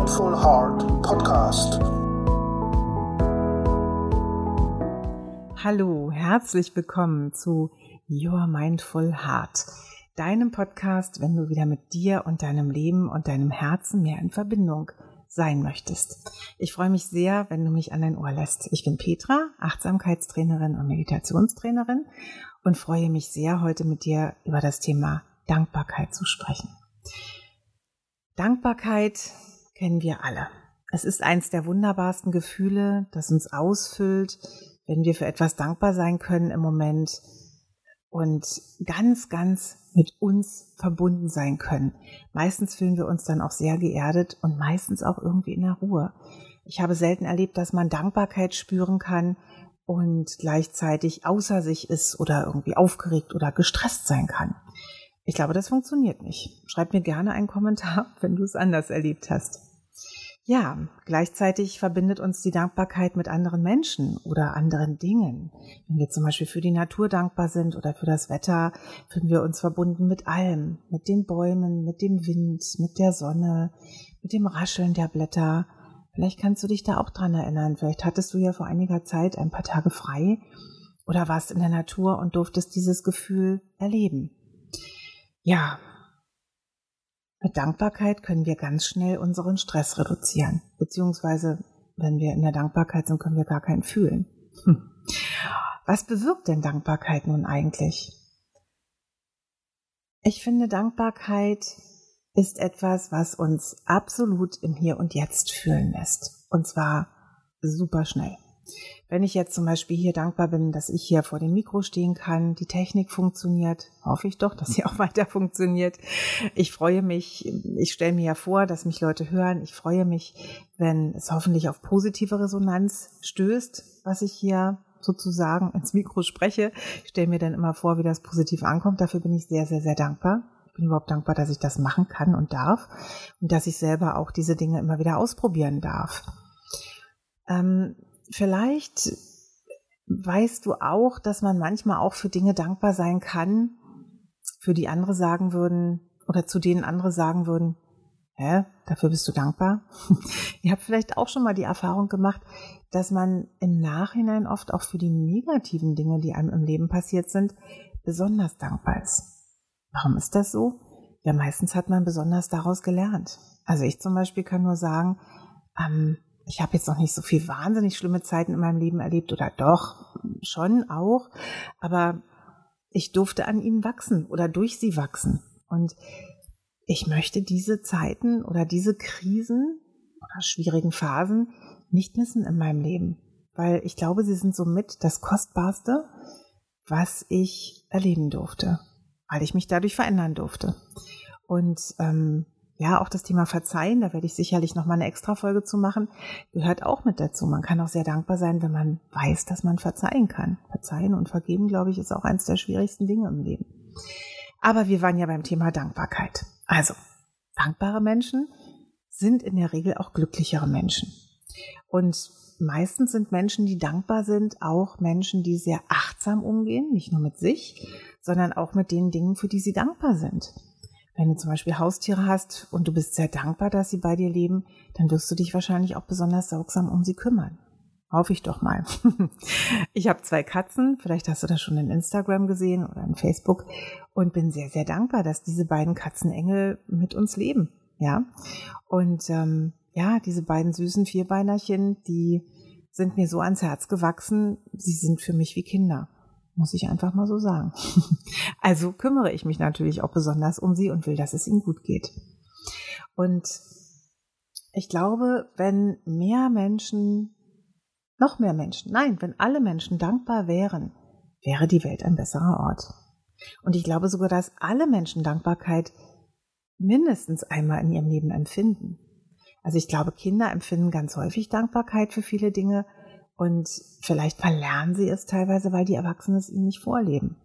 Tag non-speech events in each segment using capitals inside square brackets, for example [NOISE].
Mindful Heart Podcast. Hallo, herzlich willkommen zu Your Mindful Heart, deinem Podcast, wenn du wieder mit dir und deinem Leben und deinem Herzen mehr in Verbindung sein möchtest. Ich freue mich sehr, wenn du mich an dein Ohr lässt. Ich bin Petra, Achtsamkeitstrainerin und Meditationstrainerin und freue mich sehr, heute mit dir über das Thema Dankbarkeit zu sprechen. Dankbarkeit kennen wir alle. Es ist eins der wunderbarsten Gefühle, das uns ausfüllt, wenn wir für etwas dankbar sein können im Moment und ganz, ganz mit uns verbunden sein können. Meistens fühlen wir uns dann auch sehr geerdet und meistens auch irgendwie in der Ruhe. Ich habe selten erlebt, dass man Dankbarkeit spüren kann und gleichzeitig außer sich ist oder irgendwie aufgeregt oder gestresst sein kann. Ich glaube, das funktioniert nicht. Schreib mir gerne einen Kommentar, [LAUGHS] wenn du es anders erlebt hast. Ja, gleichzeitig verbindet uns die Dankbarkeit mit anderen Menschen oder anderen Dingen. Wenn wir zum Beispiel für die Natur dankbar sind oder für das Wetter, fühlen wir uns verbunden mit allem, mit den Bäumen, mit dem Wind, mit der Sonne, mit dem Rascheln der Blätter. Vielleicht kannst du dich da auch dran erinnern. Vielleicht hattest du ja vor einiger Zeit ein paar Tage frei oder warst in der Natur und durftest dieses Gefühl erleben. Ja, mit Dankbarkeit können wir ganz schnell unseren Stress reduzieren. Beziehungsweise, wenn wir in der Dankbarkeit sind, können wir gar keinen fühlen. Hm. Was bewirkt denn Dankbarkeit nun eigentlich? Ich finde, Dankbarkeit ist etwas, was uns absolut im Hier und Jetzt fühlen lässt. Und zwar super schnell. Wenn ich jetzt zum Beispiel hier dankbar bin, dass ich hier vor dem Mikro stehen kann, die Technik funktioniert, hoffe ich doch, dass sie auch [LAUGHS] weiter funktioniert. Ich freue mich, ich stelle mir ja vor, dass mich Leute hören. Ich freue mich, wenn es hoffentlich auf positive Resonanz stößt, was ich hier sozusagen [LAUGHS] ins Mikro spreche. Ich stelle mir dann immer vor, wie das positiv ankommt. Dafür bin ich sehr, sehr, sehr dankbar. Ich bin überhaupt dankbar, dass ich das machen kann und darf und dass ich selber auch diese Dinge immer wieder ausprobieren darf. Ähm, vielleicht weißt du auch, dass man manchmal auch für Dinge dankbar sein kann, für die andere sagen würden oder zu denen andere sagen würden, hä, dafür bist du dankbar? [LAUGHS] Ihr habt vielleicht auch schon mal die Erfahrung gemacht, dass man im Nachhinein oft auch für die negativen Dinge, die einem im Leben passiert sind, besonders dankbar ist. Warum ist das so? Ja, meistens hat man besonders daraus gelernt. Also ich zum Beispiel kann nur sagen, ähm, ich habe jetzt noch nicht so viel wahnsinnig schlimme Zeiten in meinem Leben erlebt oder doch schon auch, aber ich durfte an ihnen wachsen oder durch sie wachsen. Und ich möchte diese Zeiten oder diese Krisen oder schwierigen Phasen nicht missen in meinem Leben, weil ich glaube, sie sind somit das Kostbarste, was ich erleben durfte, weil ich mich dadurch verändern durfte. Und ähm, ja, auch das Thema Verzeihen, da werde ich sicherlich noch mal eine extra Folge zu machen, gehört auch mit dazu. Man kann auch sehr dankbar sein, wenn man weiß, dass man verzeihen kann. Verzeihen und vergeben, glaube ich, ist auch eines der schwierigsten Dinge im Leben. Aber wir waren ja beim Thema Dankbarkeit. Also, dankbare Menschen sind in der Regel auch glücklichere Menschen. Und meistens sind Menschen, die dankbar sind, auch Menschen, die sehr achtsam umgehen, nicht nur mit sich, sondern auch mit den Dingen, für die sie dankbar sind. Wenn du zum Beispiel Haustiere hast und du bist sehr dankbar, dass sie bei dir leben, dann wirst du dich wahrscheinlich auch besonders sorgsam um sie kümmern. Hoffe ich doch mal. [LAUGHS] ich habe zwei Katzen, vielleicht hast du das schon in Instagram gesehen oder in Facebook und bin sehr, sehr dankbar, dass diese beiden Katzenengel mit uns leben. Ja. Und ähm, ja, diese beiden süßen Vierbeinerchen, die sind mir so ans Herz gewachsen, sie sind für mich wie Kinder muss ich einfach mal so sagen. [LAUGHS] Also kümmere ich mich natürlich auch besonders um sie und will, dass es ihnen gut geht. Und ich glaube, wenn mehr Menschen, noch mehr Menschen, nein, wenn alle Menschen dankbar wären, wäre die Welt ein besserer Ort. Und ich glaube sogar, dass alle Menschen Dankbarkeit mindestens einmal in ihrem Leben empfinden. Also ich glaube, Kinder empfinden ganz häufig Dankbarkeit für viele Dinge und vielleicht verlernen sie es teilweise, weil die Erwachsenen es ihnen nicht vorleben.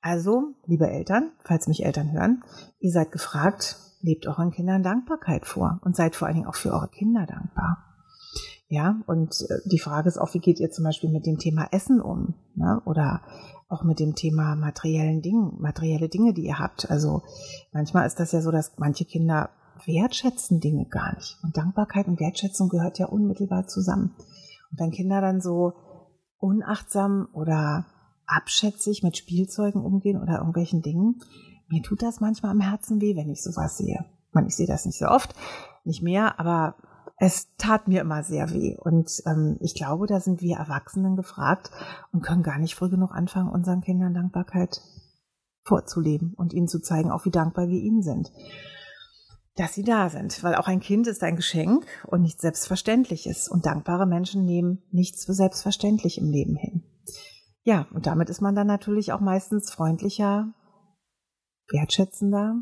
Also, liebe Eltern, falls mich Eltern hören, ihr seid gefragt, lebt euren Kindern Dankbarkeit vor und seid vor allen Dingen auch für eure Kinder dankbar. Ja, und äh, die Frage ist auch, wie geht ihr zum Beispiel mit dem Thema Essen um? Ne? Oder auch mit dem Thema materiellen Dingen, materielle Dinge, die ihr habt. Also manchmal ist das ja so, dass manche Kinder wertschätzen Dinge gar nicht. Und Dankbarkeit und Wertschätzung gehört ja unmittelbar zusammen. Und wenn Kinder dann so unachtsam oder abschätzig mit Spielzeugen umgehen oder irgendwelchen Dingen, mir tut das manchmal am Herzen weh, wenn ich sowas sehe. Ich, meine, ich sehe das nicht so oft, nicht mehr, aber es tat mir immer sehr weh. Und ähm, ich glaube, da sind wir Erwachsenen gefragt und können gar nicht früh genug anfangen, unseren Kindern Dankbarkeit vorzuleben und ihnen zu zeigen, auch wie dankbar wir ihnen sind. Dass sie da sind, weil auch ein Kind ist ein Geschenk und nichts Selbstverständliches. Und dankbare Menschen nehmen nichts für selbstverständlich im Leben hin. Ja, und damit ist man dann natürlich auch meistens freundlicher, wertschätzender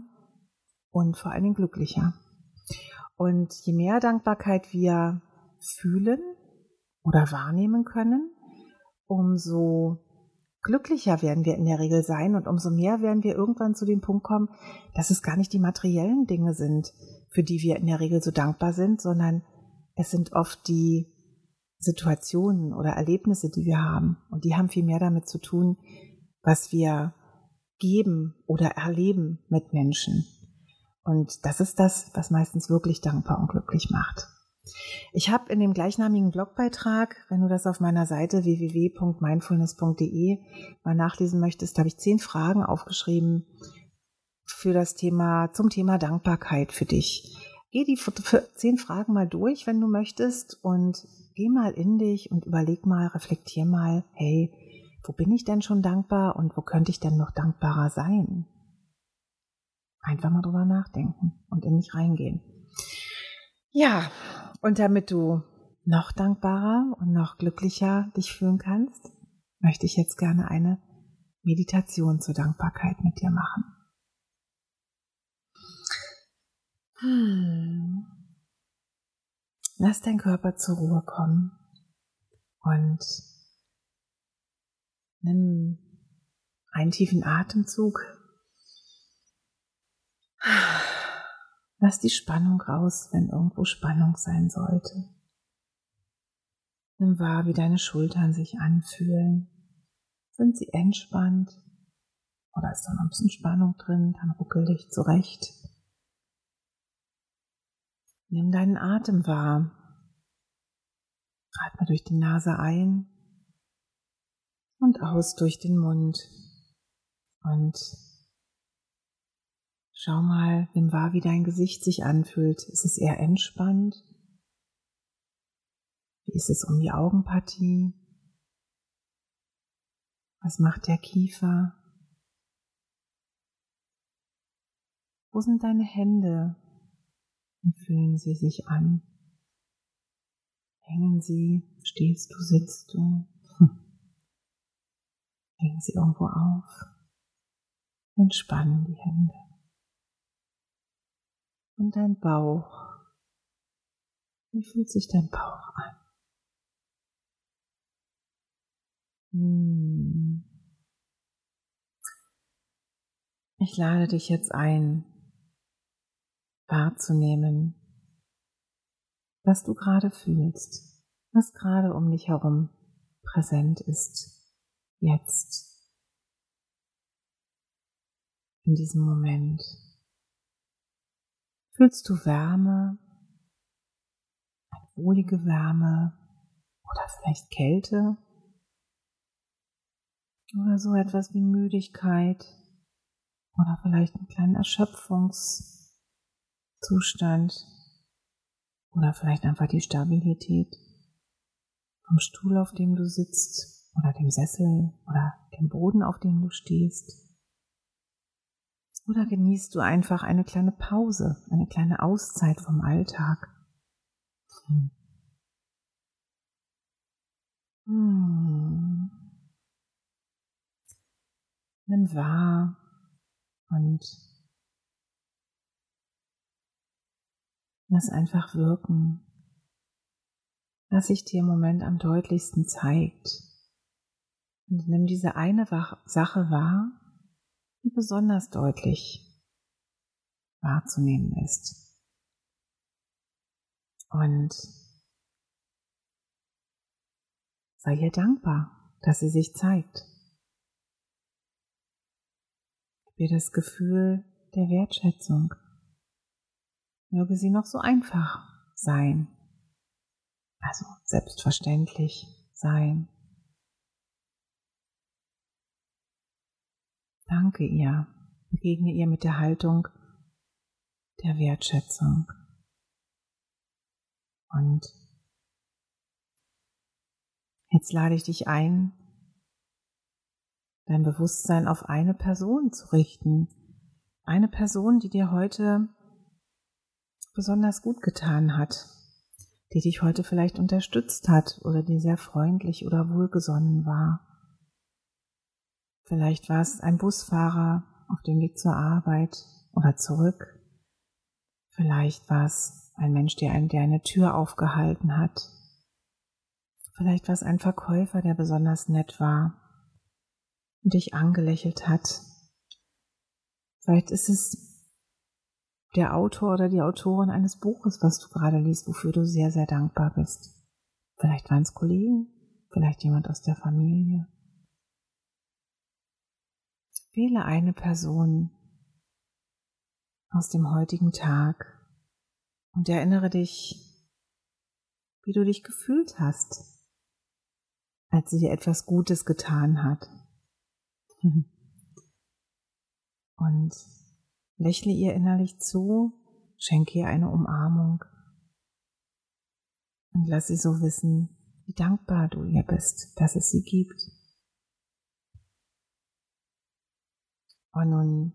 und vor allen Dingen glücklicher. Und je mehr Dankbarkeit wir fühlen oder wahrnehmen können, umso glücklicher werden wir in der Regel sein und umso mehr werden wir irgendwann zu dem Punkt kommen, dass es gar nicht die materiellen Dinge sind, für die wir in der Regel so dankbar sind, sondern es sind oft die Situationen oder Erlebnisse, die wir haben. Und die haben viel mehr damit zu tun, was wir geben oder erleben mit Menschen. Und das ist das, was meistens wirklich dankbar und glücklich macht. Ich habe in dem gleichnamigen Blogbeitrag, wenn du das auf meiner Seite www.mindfulness.de mal nachlesen möchtest, habe ich zehn Fragen aufgeschrieben für das Thema, zum Thema Dankbarkeit für dich. Geh die zehn Fragen mal durch, wenn du möchtest und geh mal in dich und überleg mal, reflektier mal, hey, wo bin ich denn schon dankbar und wo könnte ich denn noch dankbarer sein? Einfach mal drüber nachdenken und in dich reingehen. Ja, und damit du noch dankbarer und noch glücklicher dich fühlen kannst, möchte ich jetzt gerne eine Meditation zur Dankbarkeit mit dir machen. Hm. Lass dein Körper zur Ruhe kommen und nimm einen tiefen Atemzug. Lass die Spannung raus, wenn irgendwo Spannung sein sollte. Nimm wahr, wie deine Schultern sich anfühlen. Sind sie entspannt? Oder ist da noch ein bisschen Spannung drin? Dann ruckel dich zurecht. Nimm deinen Atem wahr. Atme durch die Nase ein und aus durch den Mund. Und schau mal, nimm wahr, wie dein Gesicht sich anfühlt. Ist es eher entspannt? Wie ist es um die Augenpartie? Was macht der Kiefer? Wo sind deine Hände? Wie fühlen sie sich an? Hängen sie? Stehst du? Sitzt du? Legen sie irgendwo auf. Entspannen die Hände. Und dein Bauch. Wie fühlt sich dein Bauch an? Hm. Ich lade dich jetzt ein, wahrzunehmen, was du gerade fühlst, was gerade um dich herum präsent ist jetzt, in diesem Moment. Fühlst du Wärme, eine wohlige Wärme? Oder vielleicht Kälte? Oder so etwas wie Müdigkeit? Oder vielleicht einen kleinen Erschöpfungszustand? Oder vielleicht einfach die Stabilität vom Stuhl, auf dem du sitzt oder dem Sessel oder dem Boden, auf dem du stehst. Oder genießt du einfach eine kleine Pause, eine kleine Auszeit vom Alltag. Hm. Hm. Nimm wahr und lass einfach wirken, was sich dir im Moment am deutlichsten zeigt. Und nimm diese eine Sache wahr, die besonders deutlich wahrzunehmen ist. Und sei ihr dankbar, dass sie sich zeigt. Gib ihr das Gefühl der Wertschätzung. möge sie noch so einfach sein. Also selbstverständlich sein. Danke ihr, begegne ihr mit der Haltung der Wertschätzung. Und jetzt lade ich dich ein, dein Bewusstsein auf eine Person zu richten. Eine Person, die dir heute besonders gut getan hat, die dich heute vielleicht unterstützt hat oder die sehr freundlich oder wohlgesonnen war. Vielleicht war es ein Busfahrer auf dem Weg zur Arbeit oder zurück. Vielleicht war es ein Mensch, der, ein, der eine Tür aufgehalten hat. Vielleicht war es ein Verkäufer, der besonders nett war und dich angelächelt hat. Vielleicht ist es der Autor oder die Autorin eines Buches, was du gerade liest, wofür du sehr, sehr dankbar bist. Vielleicht waren es Kollegen, vielleicht jemand aus der Familie. Wähle eine Person aus dem heutigen Tag und erinnere dich, wie du dich gefühlt hast, als sie dir etwas Gutes getan hat. [LAUGHS] Und Lächle ihr innerlich zu, schenke ihr eine Umarmung und lass sie so wissen, wie dankbar du ihr bist, dass es sie gibt. Und nun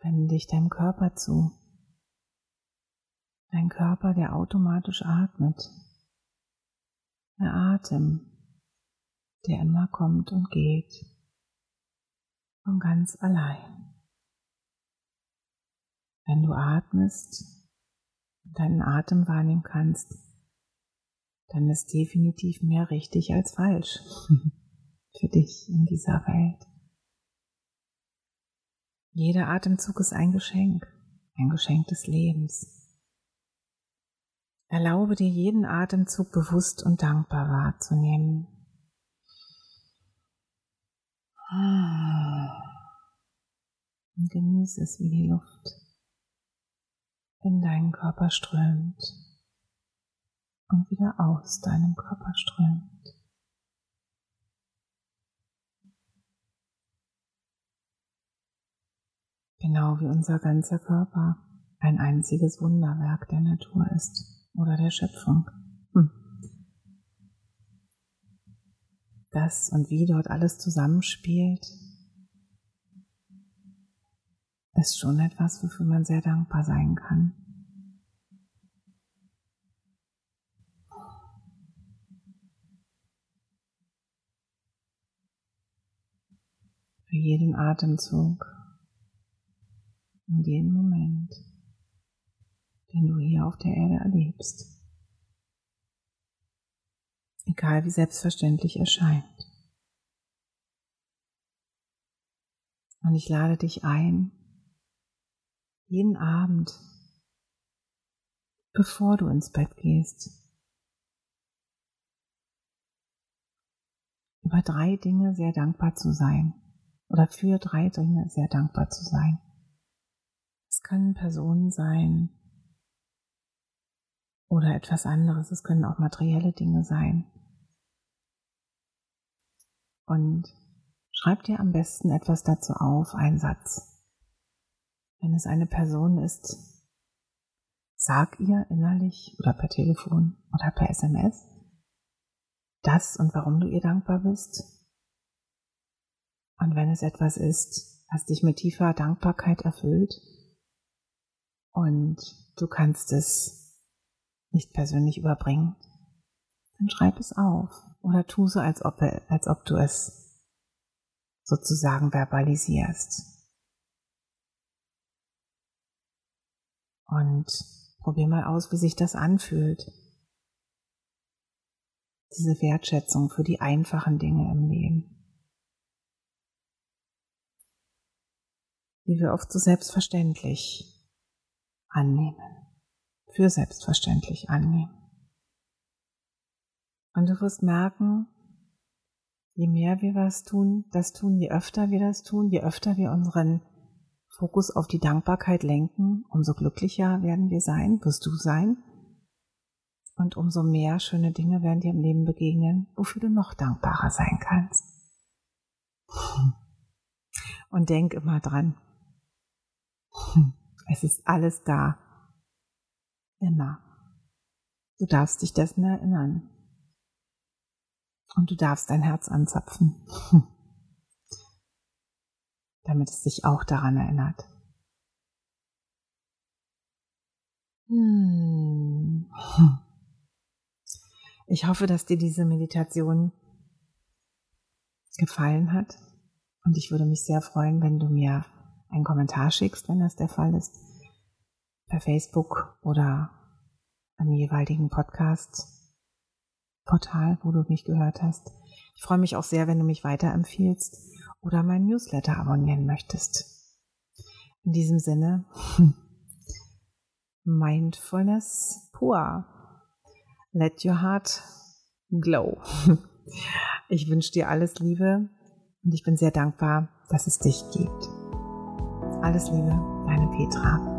wende dich deinem Körper zu. Dein Körper, der automatisch atmet. Der Atem, der immer kommt und geht. Von ganz allein. Wenn du atmest und deinen Atem wahrnehmen kannst, dann ist definitiv mehr richtig als falsch [LAUGHS] für dich in dieser Welt. Jeder Atemzug ist ein Geschenk, ein Geschenk des Lebens. Erlaube dir jeden Atemzug bewusst und dankbar wahrzunehmen. Und genieße es wie die Luft in deinen Körper strömt und wieder aus deinem Körper strömt. Genau wie unser ganzer Körper ein einziges Wunderwerk der Natur ist oder der Schöpfung. Hm. Das und wie dort alles zusammenspielt, ist schon etwas, wofür man sehr dankbar sein kann. Für jeden Atemzug und jeden Moment, den du hier auf der Erde erlebst. Egal wie selbstverständlich erscheint. Und ich lade dich ein, jeden Abend, bevor du ins Bett gehst, über drei Dinge sehr dankbar zu sein oder für drei Dinge sehr dankbar zu sein. Es können Personen sein oder etwas anderes, es können auch materielle Dinge sein. Und schreib dir am besten etwas dazu auf, einen Satz. Wenn es eine Person ist, sag ihr innerlich oder per Telefon oder per SMS das und warum du ihr dankbar bist. Und wenn es etwas ist, was dich mit tiefer Dankbarkeit erfüllt und du kannst es nicht persönlich überbringen, dann schreib es auf oder tu so, als ob, als ob du es sozusagen verbalisierst. Und probier mal aus, wie sich das anfühlt. Diese Wertschätzung für die einfachen Dinge im Leben. Die wir oft so selbstverständlich annehmen. Für selbstverständlich annehmen. Und du wirst merken, je mehr wir was tun, das tun, je öfter wir das tun, je öfter wir unseren Fokus auf die Dankbarkeit lenken, umso glücklicher werden wir sein, wirst du sein. Und umso mehr schöne Dinge werden dir im Leben begegnen, wofür du noch dankbarer sein kannst. Und denk immer dran, es ist alles da. Immer. Du darfst dich dessen erinnern. Und du darfst dein Herz anzapfen, [LAUGHS] damit es dich auch daran erinnert. Hm. Ich hoffe, dass dir diese Meditation gefallen hat. Und ich würde mich sehr freuen, wenn du mir einen Kommentar schickst, wenn das der Fall ist, per Facebook oder am jeweiligen Podcast-Portal, wo du mich gehört hast. Ich freue mich auch sehr, wenn du mich weiterempfiehlst oder meinen Newsletter abonnieren möchtest. In diesem Sinne, [LAUGHS] Mindfulness pur. Let your heart glow. [LAUGHS] Ich wünsche dir alles Liebe und ich bin sehr dankbar, dass es dich gibt. Alles Liebe, deine Petra.